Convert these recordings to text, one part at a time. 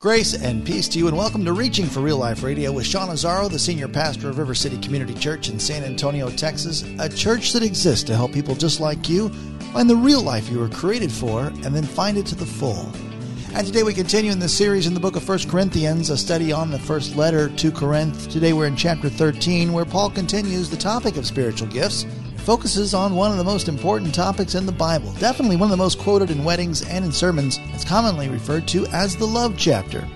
Grace and peace to you, and welcome to Reaching for Real Life Radio with Sean Azzaro, the senior pastor of River City Community Church in San Antonio, Texas, a church that exists to help people just like you find the real life you were created for and then find it to the full. And today we continue in the series in the book of 1 Corinthians, a study on the first letter to Corinth. Today we're in chapter 13, where Paul continues the topic of spiritual gifts focuses on one of the most important topics in the Bible, definitely one of the most quoted in weddings and in sermons. It's commonly referred to as the love chapter.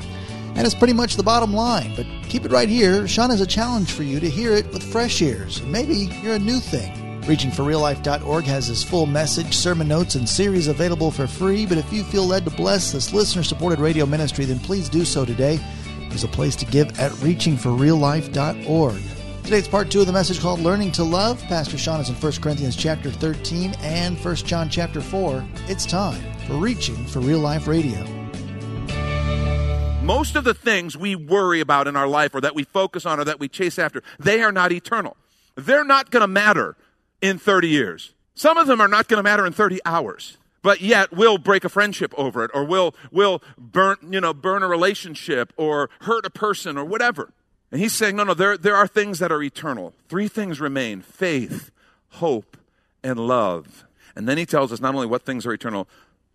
And it's pretty much the bottom line, but keep it right here. Sean has a challenge for you to hear it with fresh ears. Maybe you're a new thing. ReachingForRealLife.org has his full message, sermon notes, and series available for free. But if you feel led to bless this listener supported radio ministry, then please do so today. There's a place to give at ReachingForRealLife.org. Today's part two of the message called Learning to Love. Pastor Sean is in 1 Corinthians chapter 13 and 1 John chapter 4. It's time for Reaching for Real Life Radio. Most of the things we worry about in our life or that we focus on or that we chase after, they are not eternal. They're not going to matter in 30 years. Some of them are not going to matter in 30 hours. But yet we'll break a friendship over it or we'll, we'll burn, you know, burn a relationship or hurt a person or whatever. And he's saying, no, no, there, there are things that are eternal. Three things remain faith, hope, and love. And then he tells us not only what things are eternal,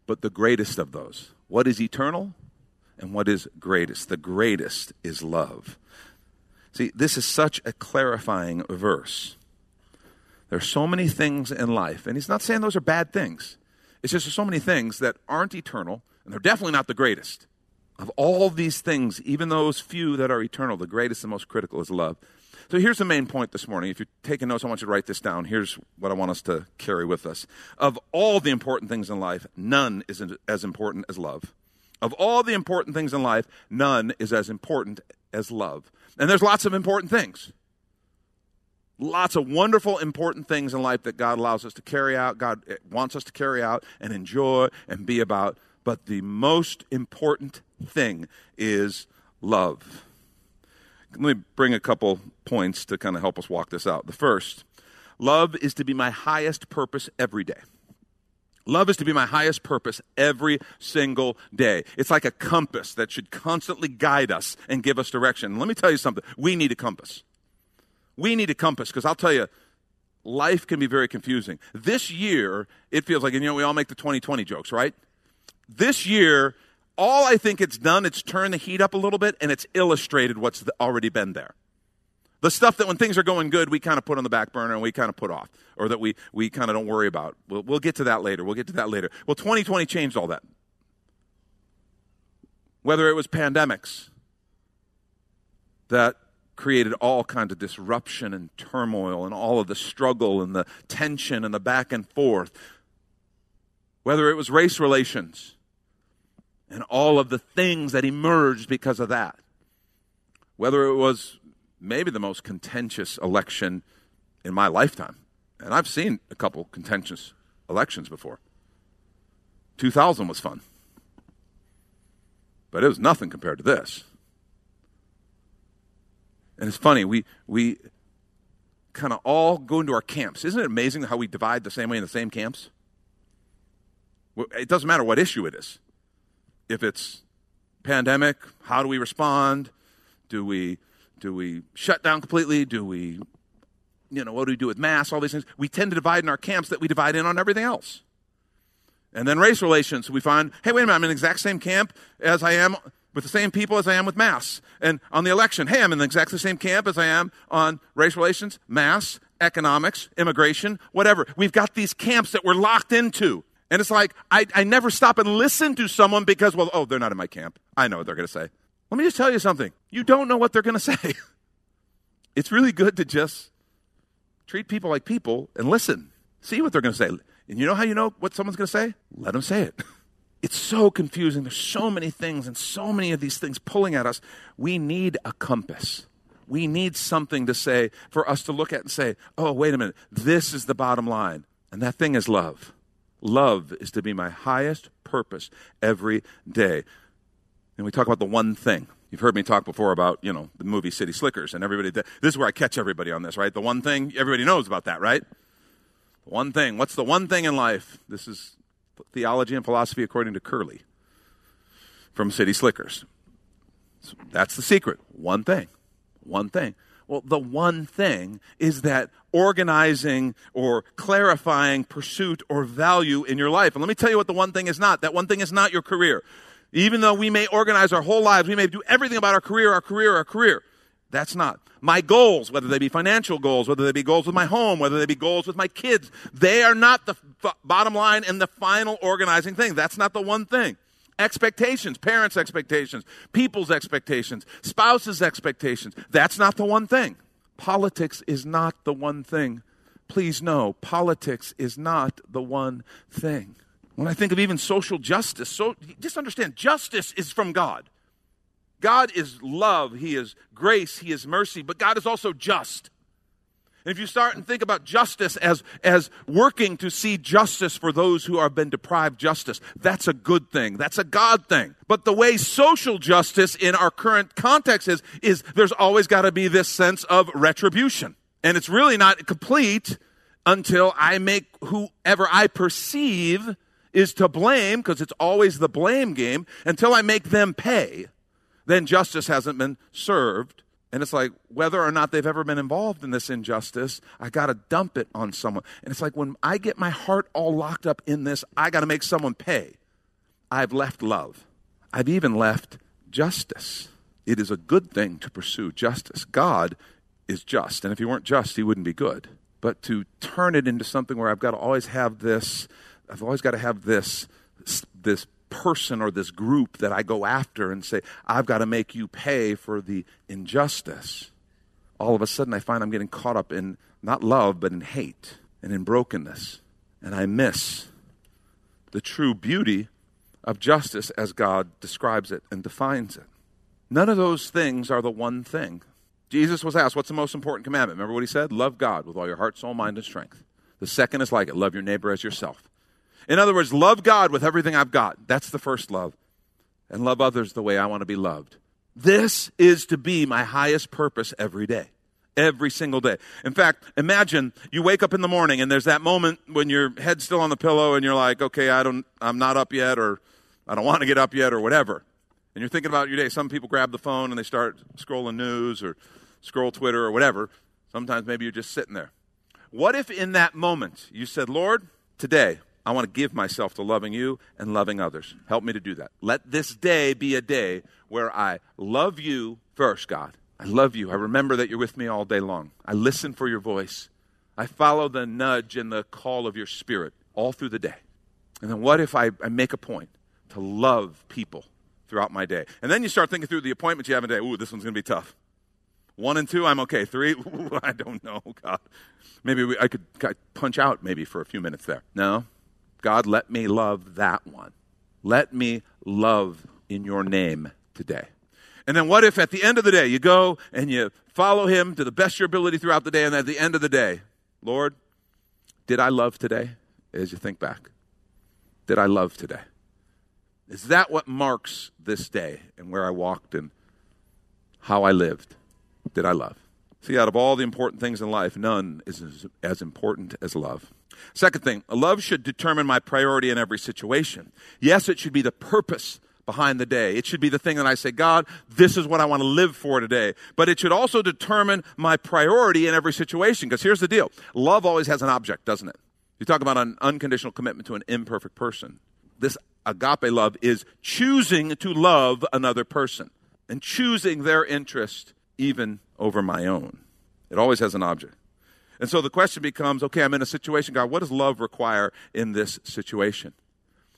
but the greatest of those. What is eternal and what is greatest? The greatest is love. See, this is such a clarifying verse. There are so many things in life, and he's not saying those are bad things. It's just there's so many things that aren't eternal, and they're definitely not the greatest. Of all these things, even those few that are eternal, the greatest and most critical is love. So here's the main point this morning. If you're taking notes, I want you to write this down. Here's what I want us to carry with us. Of all the important things in life, none is as important as love. Of all the important things in life, none is as important as love. And there's lots of important things. Lots of wonderful, important things in life that God allows us to carry out, God wants us to carry out and enjoy and be about. But the most important thing is love. Let me bring a couple points to kind of help us walk this out. The first, love is to be my highest purpose every day. Love is to be my highest purpose every single day. It's like a compass that should constantly guide us and give us direction. let me tell you something. We need a compass. We need a compass because I'll tell you, life can be very confusing. This year, it feels like, and you know, we all make the 2020 jokes, right? This year, all I think it's done, it's turned the heat up a little bit and it's illustrated what's already been there. The stuff that when things are going good, we kind of put on the back burner and we kind of put off, or that we, we kind of don't worry about. We'll, we'll get to that later. We'll get to that later. Well, 2020 changed all that. Whether it was pandemics that created all kinds of disruption and turmoil and all of the struggle and the tension and the back and forth, whether it was race relations and all of the things that emerged because of that. Whether it was maybe the most contentious election in my lifetime. And I've seen a couple contentious elections before. 2000 was fun. But it was nothing compared to this. And it's funny, we, we kind of all go into our camps. Isn't it amazing how we divide the same way in the same camps? It doesn't matter what issue it is if it's pandemic, how do we respond? Do we do we shut down completely? Do we you know, what do we do with mass? All these things. We tend to divide in our camps that we divide in on everything else. And then race relations, we find, hey, wait a minute, I'm in the exact same camp as I am with the same people as I am with mass. And on the election, hey, I'm in the exact same camp as I am on race relations, mass, economics, immigration, whatever. We've got these camps that we're locked into. And it's like, I, I never stop and listen to someone because, well, oh, they're not in my camp. I know what they're going to say. Let me just tell you something. You don't know what they're going to say. it's really good to just treat people like people and listen. See what they're going to say. And you know how you know what someone's going to say? Let them say it. it's so confusing. There's so many things and so many of these things pulling at us. We need a compass. We need something to say for us to look at and say, oh, wait a minute, this is the bottom line. And that thing is love. Love is to be my highest purpose every day. And we talk about the one thing. You've heard me talk before about, you know, the movie City Slickers, and everybody, this is where I catch everybody on this, right? The one thing, everybody knows about that, right? The one thing. What's the one thing in life? This is theology and philosophy according to Curly from City Slickers. So that's the secret. One thing. One thing. Well, the one thing is that organizing or clarifying pursuit or value in your life. And let me tell you what the one thing is not. That one thing is not your career. Even though we may organize our whole lives, we may do everything about our career, our career, our career. That's not. My goals, whether they be financial goals, whether they be goals with my home, whether they be goals with my kids, they are not the f- bottom line and the final organizing thing. That's not the one thing. Expectations, parents' expectations, people's expectations, spouses' expectations. That's not the one thing. Politics is not the one thing. Please know, politics is not the one thing. When I think of even social justice, so just understand justice is from God. God is love, He is grace, He is mercy, but God is also just. If you start and think about justice as, as working to see justice for those who have been deprived justice, that's a good thing. That's a God thing. But the way social justice in our current context is, is there's always got to be this sense of retribution. And it's really not complete until I make whoever I perceive is to blame, because it's always the blame game, until I make them pay then justice hasn't been served. And it's like, whether or not they've ever been involved in this injustice, I got to dump it on someone. And it's like, when I get my heart all locked up in this, I got to make someone pay. I've left love. I've even left justice. It is a good thing to pursue justice. God is just. And if he weren't just, he wouldn't be good. But to turn it into something where I've got to always have this, I've always got to have this, this person or this group that I go after and say, I've got to make you pay for the injustice, all of a sudden I find I'm getting caught up in not love, but in hate and in brokenness. And I miss the true beauty of justice as God describes it and defines it. None of those things are the one thing. Jesus was asked, What's the most important commandment? Remember what he said? Love God with all your heart, soul, mind, and strength. The second is like it love your neighbor as yourself. In other words, love God with everything I've got. That's the first love. And love others the way I want to be loved. This is to be my highest purpose every day. Every single day. In fact, imagine you wake up in the morning and there's that moment when your head's still on the pillow and you're like, okay, I don't, I'm not up yet or I don't want to get up yet or whatever. And you're thinking about your day. Some people grab the phone and they start scrolling news or scroll Twitter or whatever. Sometimes maybe you're just sitting there. What if in that moment you said, Lord, today I want to give myself to loving you and loving others. Help me to do that. Let this day be a day where I love you first, God. I love you. I remember that you're with me all day long. I listen for your voice. I follow the nudge and the call of your spirit all through the day. And then what if I, I make a point to love people throughout my day? And then you start thinking through the appointments you have in a day. Ooh, this one's going to be tough. One and two, I'm okay. Three, ooh, I don't know, God. Maybe we, I could punch out maybe for a few minutes there. No, God, let me love that one. Let me love in your name today. And then what if at the end of the day you go and you follow him to the best of your ability throughout the day, and at the end of the day, Lord, did I love today? As you think back, did I love today? Is that what marks this day and where I walked and how I lived? Did I love? See, out of all the important things in life, none is as, important as love. Second thing, love should determine my priority in every situation. Yes, it should be the purpose behind the day. It should be the thing that I say, God, this is what I want to live for today. But it should also determine my priority in every situation. Because here's the deal love always has an object, doesn't it? You talk about an unconditional commitment to an imperfect person. This agape love is choosing to love another person and choosing their interest even over my own. It always has an object. And so the question becomes okay, I'm in a situation, God, what does love require in this situation?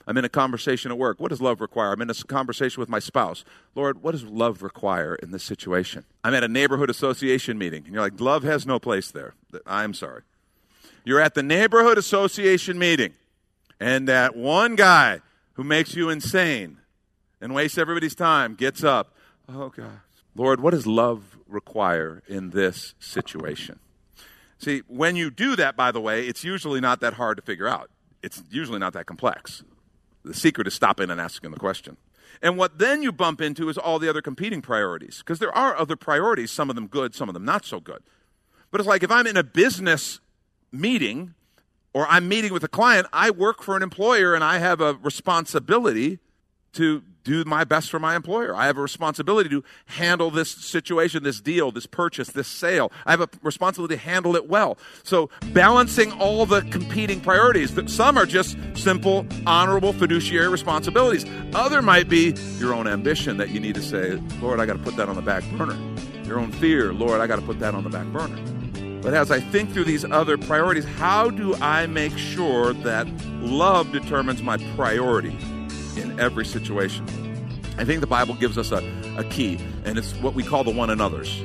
I'm in a conversation at work. What does love require? I'm in a conversation with my spouse. Lord, what does love require in this situation? I'm at a neighborhood association meeting, and you're like, love has no place there. I'm sorry. You're at the neighborhood association meeting, and that one guy who makes you insane and wastes everybody's time gets up. Oh, God. Lord, what does love require in this situation? See, when you do that, by the way, it's usually not that hard to figure out. It's usually not that complex. The secret is stopping and asking the question. And what then you bump into is all the other competing priorities, because there are other priorities, some of them good, some of them not so good. But it's like if I'm in a business meeting or I'm meeting with a client, I work for an employer and I have a responsibility to do my best for my employer. I have a responsibility to handle this situation, this deal, this purchase, this sale. I have a responsibility to handle it well. So balancing all the competing priorities. Some are just simple, honorable fiduciary responsibilities. Other might be your own ambition that you need to say, Lord, I got to put that on the back burner. Your own fear, Lord, I got to put that on the back burner. But as I think through these other priorities, how do I make sure that love determines my priority in every situation? I think the Bible gives us a, a key, and it's what we call the one another's.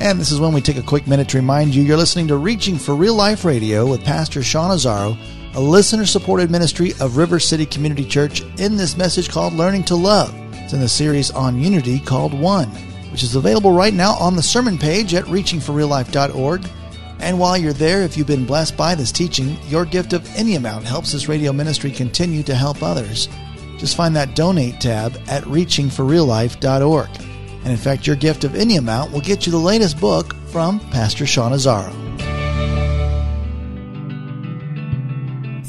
And this is when we take a quick minute to remind you you're listening to Reaching for Real Life Radio with Pastor Sean Azzaro, a listener supported ministry of River City Community Church, in this message called Learning to Love. It's in the series on unity called One, which is available right now on the sermon page at reachingforreallife.org. And while you're there, if you've been blessed by this teaching, your gift of any amount helps this radio ministry continue to help others. Just find that donate tab at reachingforreallife.org. And in fact, your gift of any amount will get you the latest book from Pastor Sean Azzaro.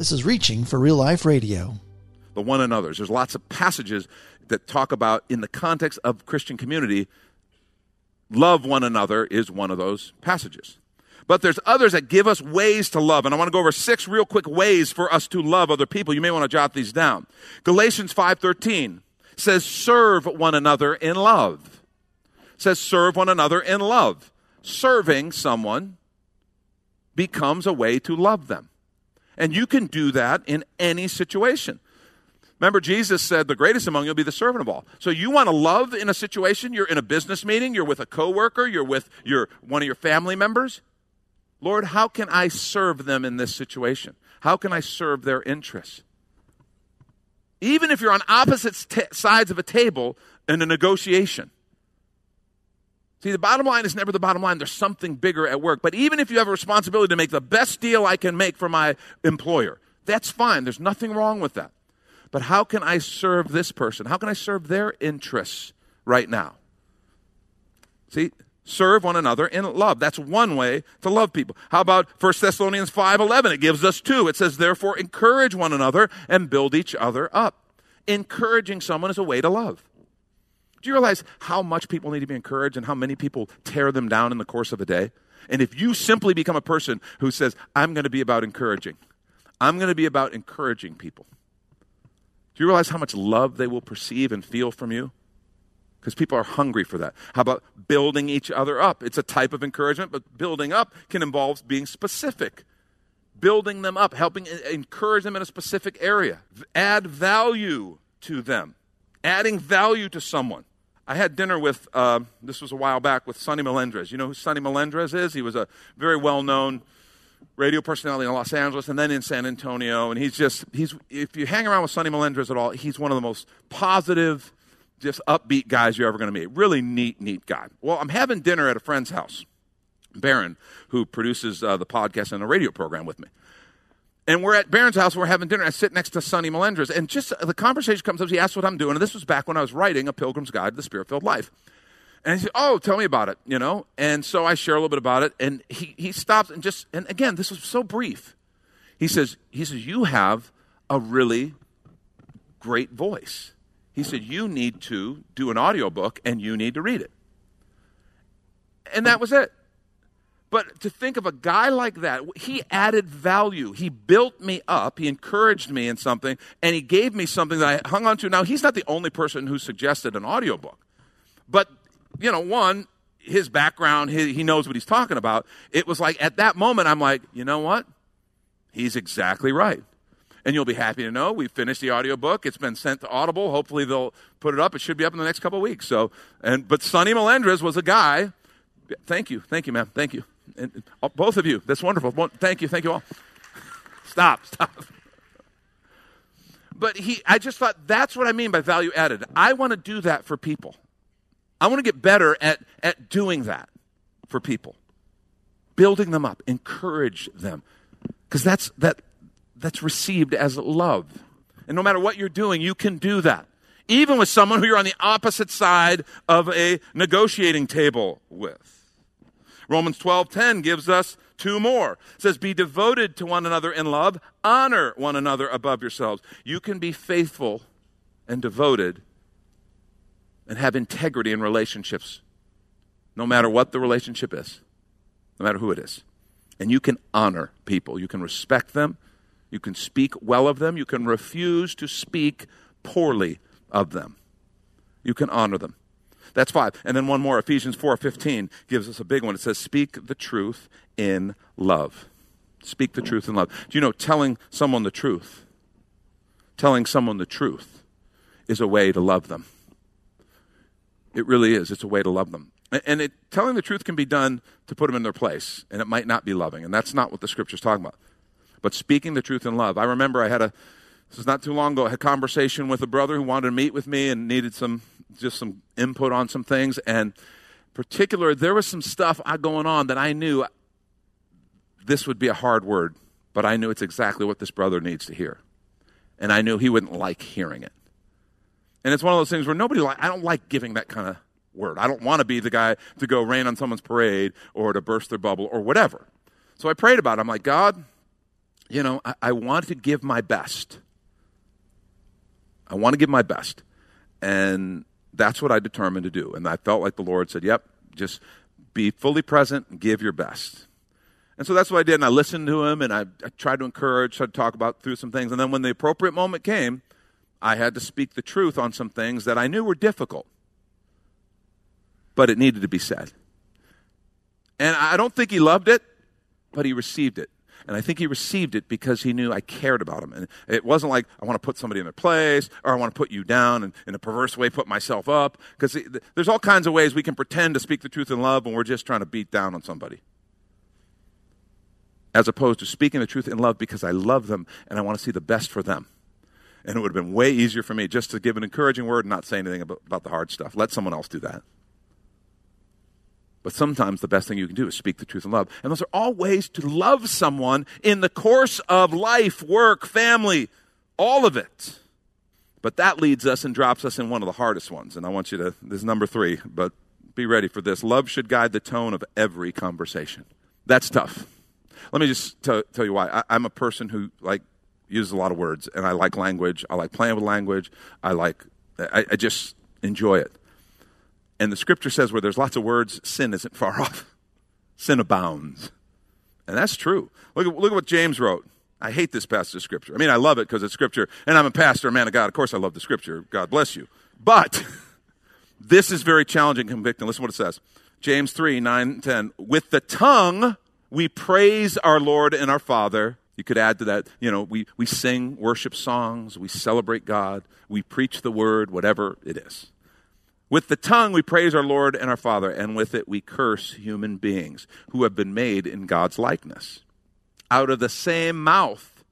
This is Reaching for Real Life Radio. The one another's. There's lots of passages that talk about, in the context of Christian community, love one another is one of those passages. But there's others that give us ways to love. And I want to go over six real quick ways for us to love other people. You may want to jot these down. Galatians 5:13 says serve one another in love. says serve one another in love. Serving someone becomes a way to love them. And you can do that in any situation. Remember, Jesus said, The greatest among you will be the servant of all. So you want to love in a situation, you're in a business meeting, you're with a coworker, you're with your, one of your family members. Lord, how can I serve them in this situation? How can I serve their interests? Even if you're on opposite t- sides of a table in a negotiation, See, the bottom line is never the bottom line. There's something bigger at work. But even if you have a responsibility to make the best deal I can make for my employer, that's fine. There's nothing wrong with that. But how can I serve this person? How can I serve their interests right now? See, serve one another in love. That's one way to love people. How about 1 Thessalonians 5:11? It gives us two. It says, "Therefore encourage one another and build each other up." Encouraging someone is a way to love. Do you realize how much people need to be encouraged and how many people tear them down in the course of a day? And if you simply become a person who says, I'm going to be about encouraging, I'm going to be about encouraging people. Do you realize how much love they will perceive and feel from you? Because people are hungry for that. How about building each other up? It's a type of encouragement, but building up can involve being specific. Building them up, helping encourage them in a specific area, add value to them, adding value to someone. I had dinner with, uh, this was a while back, with Sonny Melendrez. You know who Sonny Melendrez is? He was a very well known radio personality in Los Angeles and then in San Antonio. And he's just, he's, if you hang around with Sonny Melendrez at all, he's one of the most positive, just upbeat guys you're ever going to meet. Really neat, neat guy. Well, I'm having dinner at a friend's house, Baron, who produces uh, the podcast and the radio program with me. And we're at Barron's house, we're having dinner. I sit next to Sonny Melendrez, and just uh, the conversation comes up. He asks what I'm doing, and this was back when I was writing A Pilgrim's Guide to the Spirit Filled Life. And he said, Oh, tell me about it, you know? And so I share a little bit about it, and he, he stops and just, and again, this was so brief. He says, he says, You have a really great voice. He said, You need to do an audiobook and you need to read it. And that was it. But to think of a guy like that, he added value. He built me up. He encouraged me in something, and he gave me something that I hung on to. Now, he's not the only person who suggested an audiobook. But, you know, one, his background, he, he knows what he's talking about. It was like at that moment, I'm like, you know what? He's exactly right. And you'll be happy to know we've finished the audiobook. It's been sent to Audible. Hopefully they'll put it up. It should be up in the next couple of weeks. So, and but Sonny Melendrez was a guy. Thank you, thank you, ma'am. Thank you, and, uh, both of you. That's wonderful. Thank you, thank you all. Stop, stop. But he, I just thought that's what I mean by value added. I want to do that for people. I want to get better at at doing that for people, building them up, encourage them, because that's that that's received as love. And no matter what you're doing, you can do that. Even with someone who you're on the opposite side of a negotiating table with. Romans 12:10 gives us two more. It says be devoted to one another in love, honor one another above yourselves. You can be faithful and devoted and have integrity in relationships no matter what the relationship is, no matter who it is. And you can honor people. You can respect them. You can speak well of them. You can refuse to speak poorly of them. You can honor them. That's five. And then one more, Ephesians 4:15 gives us a big one. It says, "Speak the truth in love." Speak the truth in love. Do you know telling someone the truth? Telling someone the truth is a way to love them. It really is. It's a way to love them. And it, telling the truth can be done to put them in their place, and it might not be loving, and that's not what the scripture's talking about but speaking the truth in love. I remember I had a, this is not too long ago, I had a conversation with a brother who wanted to meet with me and needed some, just some input on some things. And particular, there was some stuff going on that I knew this would be a hard word, but I knew it's exactly what this brother needs to hear. And I knew he wouldn't like hearing it. And it's one of those things where nobody like, I don't like giving that kind of word. I don't want to be the guy to go rain on someone's parade or to burst their bubble or whatever. So I prayed about it. I'm like, God, you know, I, I want to give my best. I want to give my best. And that's what I determined to do. And I felt like the Lord said, yep, just be fully present and give your best. And so that's what I did. And I listened to him and I, I tried to encourage, tried to talk about through some things. And then when the appropriate moment came, I had to speak the truth on some things that I knew were difficult. But it needed to be said. And I don't think he loved it, but he received it. And I think he received it because he knew I cared about him. And it wasn't like I want to put somebody in their place or I want to put you down and in a perverse way put myself up. Because there's all kinds of ways we can pretend to speak the truth in love when we're just trying to beat down on somebody. As opposed to speaking the truth in love because I love them and I want to see the best for them. And it would have been way easier for me just to give an encouraging word and not say anything about, the hard stuff. Let someone else do that. But sometimes the best thing you can do is speak the truth in love. And those are all ways to love someone in the course of life, work, family, all of it. But that leads us and drops us in one of the hardest ones. And I want you to, this is number three, but be ready for this. Love should guide the tone of every conversation. That's tough. Let me just t- tell you why. I, am a person who like uses a lot of words, and I like language. I like playing with language. I like, I, I just enjoy it. And the scripture says where there's lots of words, sin isn't far off. Sin abounds. And that's true. Look at, look at what James wrote. I hate this passage of scripture. I mean, I love it because it's scripture, and I'm a pastor, a man of God. Of course, I love the scripture. God bless you. But this is very challenging, convicting. Listen to what it says James 3 9 10. With the tongue, we praise our Lord and our Father. You could add to that, you know, we, we sing worship songs, we celebrate God, we preach the word, whatever it is. With the tongue, we praise our Lord and our Father, and with it, we curse human beings who have been made in God's likeness. Out of the same mouth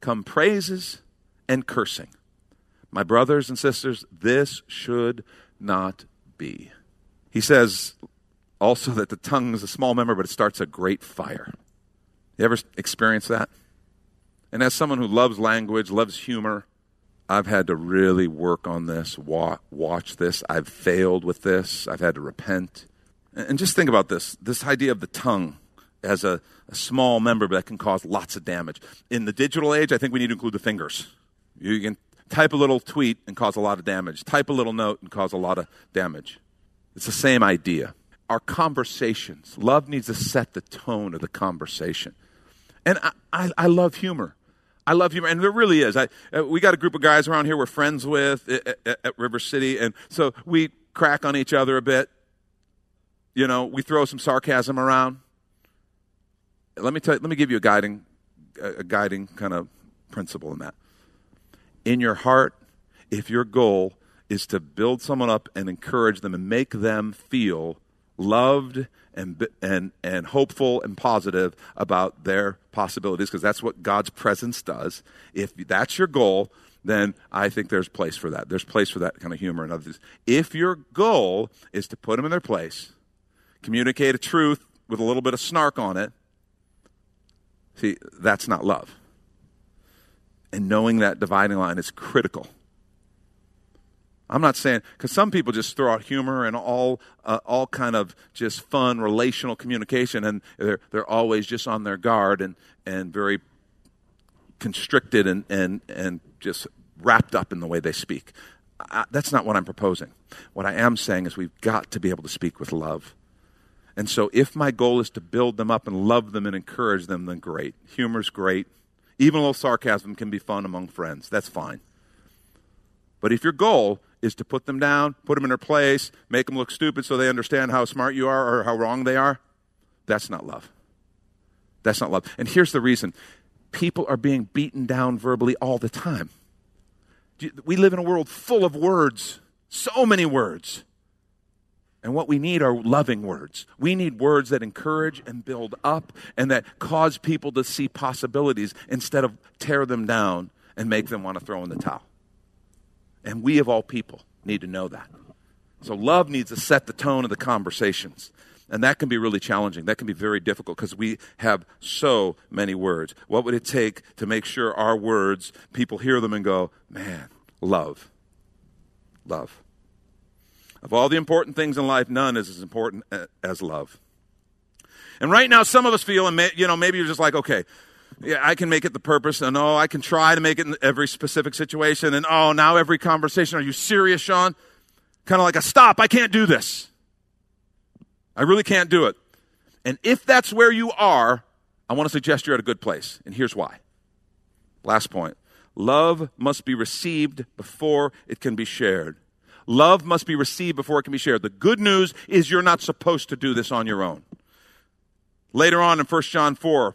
come praises and cursing. My brothers and sisters, this should not be. He says also that the tongue is a small member, but it starts a great fire. You ever experience that? And as someone who loves language, loves humor, I've had to really work on this, wa- watch this. I've failed with this. I've had to repent. And just think about this this idea of the tongue as a, a, small member that can cause lots of damage. In the digital age, I think we need to include the fingers. You can type a little tweet and cause a lot of damage, type a little note and cause a lot of damage. It's the same idea. Our conversations, love needs to set the tone of the conversation. And I, I, I love humor. I love humor, and there really is. I, uh, we got a group of guys around here we're friends with at, at, at River City, and so we crack on each other a bit. You know, we throw some sarcasm around. Let me tell you, let me give you a guiding, a guiding kind of principle in that. In your heart, if your goal is to build someone up and encourage them and make them feel loved and, and, and hopeful and positive about their possibilities, because that's what God's presence does. If that's your goal, then I think there's place for that. There's place for that kind of humor and other things. If your goal is to put them in their place, communicate a truth with a little bit of snark on it, see, that's not love. And knowing that dividing line is critical. I'm not saying because some people just throw out humor and all uh, all kind of just fun relational communication, and they're they're always just on their guard and and very constricted and and and just wrapped up in the way they speak. I, that's not what I'm proposing. What I am saying is we've got to be able to speak with love. And so, if my goal is to build them up and love them and encourage them, then great. Humor's great. Even a little sarcasm can be fun among friends. That's fine. But if your goal is to put them down, put them in their place, make them look stupid so they understand how smart you are or how wrong they are, that's not love. That's not love. And here's the reason people are being beaten down verbally all the time. We live in a world full of words, so many words. And what we need are loving words. We need words that encourage and build up and that cause people to see possibilities instead of tear them down and make them want to throw in the towel. And we, of all people, need to know that. So, love needs to set the tone of the conversations. And that can be really challenging. That can be very difficult because we have so many words. What would it take to make sure our words, people hear them and go, man, love? Love. Of all the important things in life, none is as important as love. And right now, some of us feel, and you know, maybe you're just like, okay, yeah, I can make it the purpose, and oh, I can try to make it in every specific situation, and oh, now every conversation. Are you serious, Sean? Kind of like a stop. I can't do this. I really can't do it. And if that's where you are, I want to suggest you're at a good place, and here's why. Last point love must be received before it can be shared. Love must be received before it can be shared. The good news is you're not supposed to do this on your own. Later on in 1 John 4,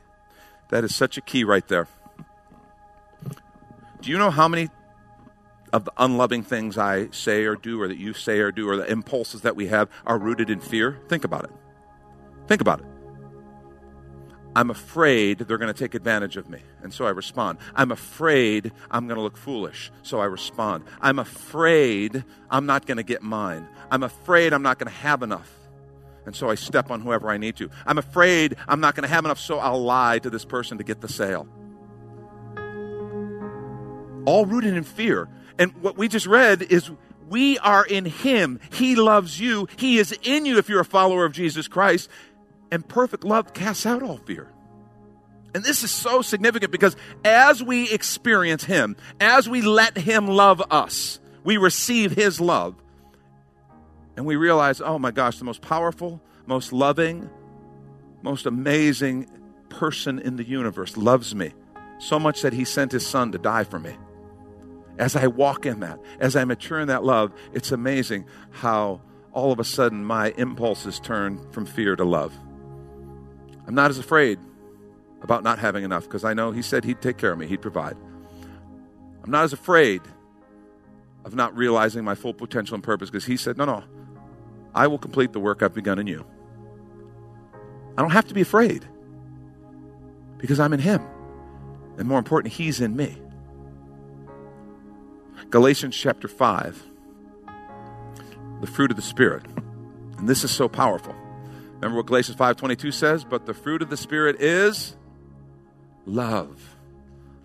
That is such a key right there. Do you know how many of the unloving things I say or do, or that you say or do, or the impulses that we have are rooted in fear? Think about it. Think about it. I'm afraid they're going to take advantage of me, and so I respond. I'm afraid I'm going to look foolish, so I respond. I'm afraid I'm not going to get mine. I'm afraid I'm not going to have enough, and so I step on whoever I need to. I'm afraid I'm not going to have enough, so I'll lie to this person to get the sale. All rooted in fear. And what we just read is we are in Him. He loves you. He is in you if you're a follower of Jesus Christ. And perfect love casts out all fear. And this is so significant because as we experience Him, as we let Him love us, we receive His love. And we realize, oh my gosh, the most powerful, most loving, most amazing person in the universe loves me so much that He sent His Son to die for me. As I walk in that, as I mature in that love, it's amazing how all of a sudden my impulses turn from fear to love. I'm not as afraid. about not having enough because I know He said He'd take care of me, He'd provide. I'm not as afraid of not realizing my full potential and purpose because He said, No, no, I will complete the work I've begun in you. I don't have to be afraid because I'm in Him. And more important, He's in me. Galatians chapter 5, the fruit of the Spirit. And this is so powerful. Remember what Galatians 5:22 says, but the fruit of the spirit is love.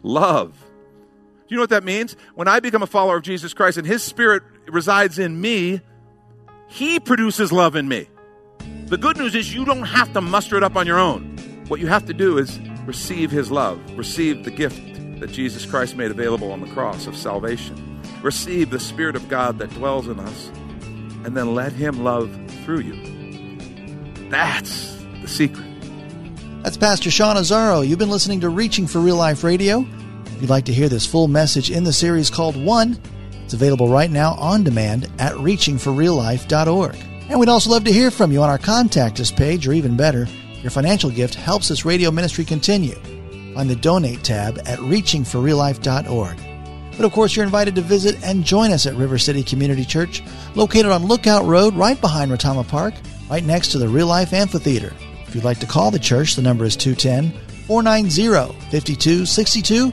Love. Do you know what that means? When I become a follower of Jesus Christ and his spirit resides in me, he produces love in me. The good news is you don't have to muster it up on your own. What you have to do is receive his love, receive the gift that Jesus Christ made available on the cross of salvation. Receive the spirit of God that dwells in us and then let him love through you. That's the secret. That's Pastor Sean Azzaro. You've been listening to Reaching for Real Life Radio. If you'd like to hear this full message in the series called One, it's available right now on demand at reachingforreallife.org. And we'd also love to hear from you on our Contact Us page, or even better, your financial gift helps this radio ministry continue. Find the Donate tab at reachingforreallife.org. But of course, you're invited to visit and join us at River City Community Church, located on Lookout Road right behind Retama Park right next to the Real Life Amphitheater. If you'd like to call the church, the number is 210 490 5262.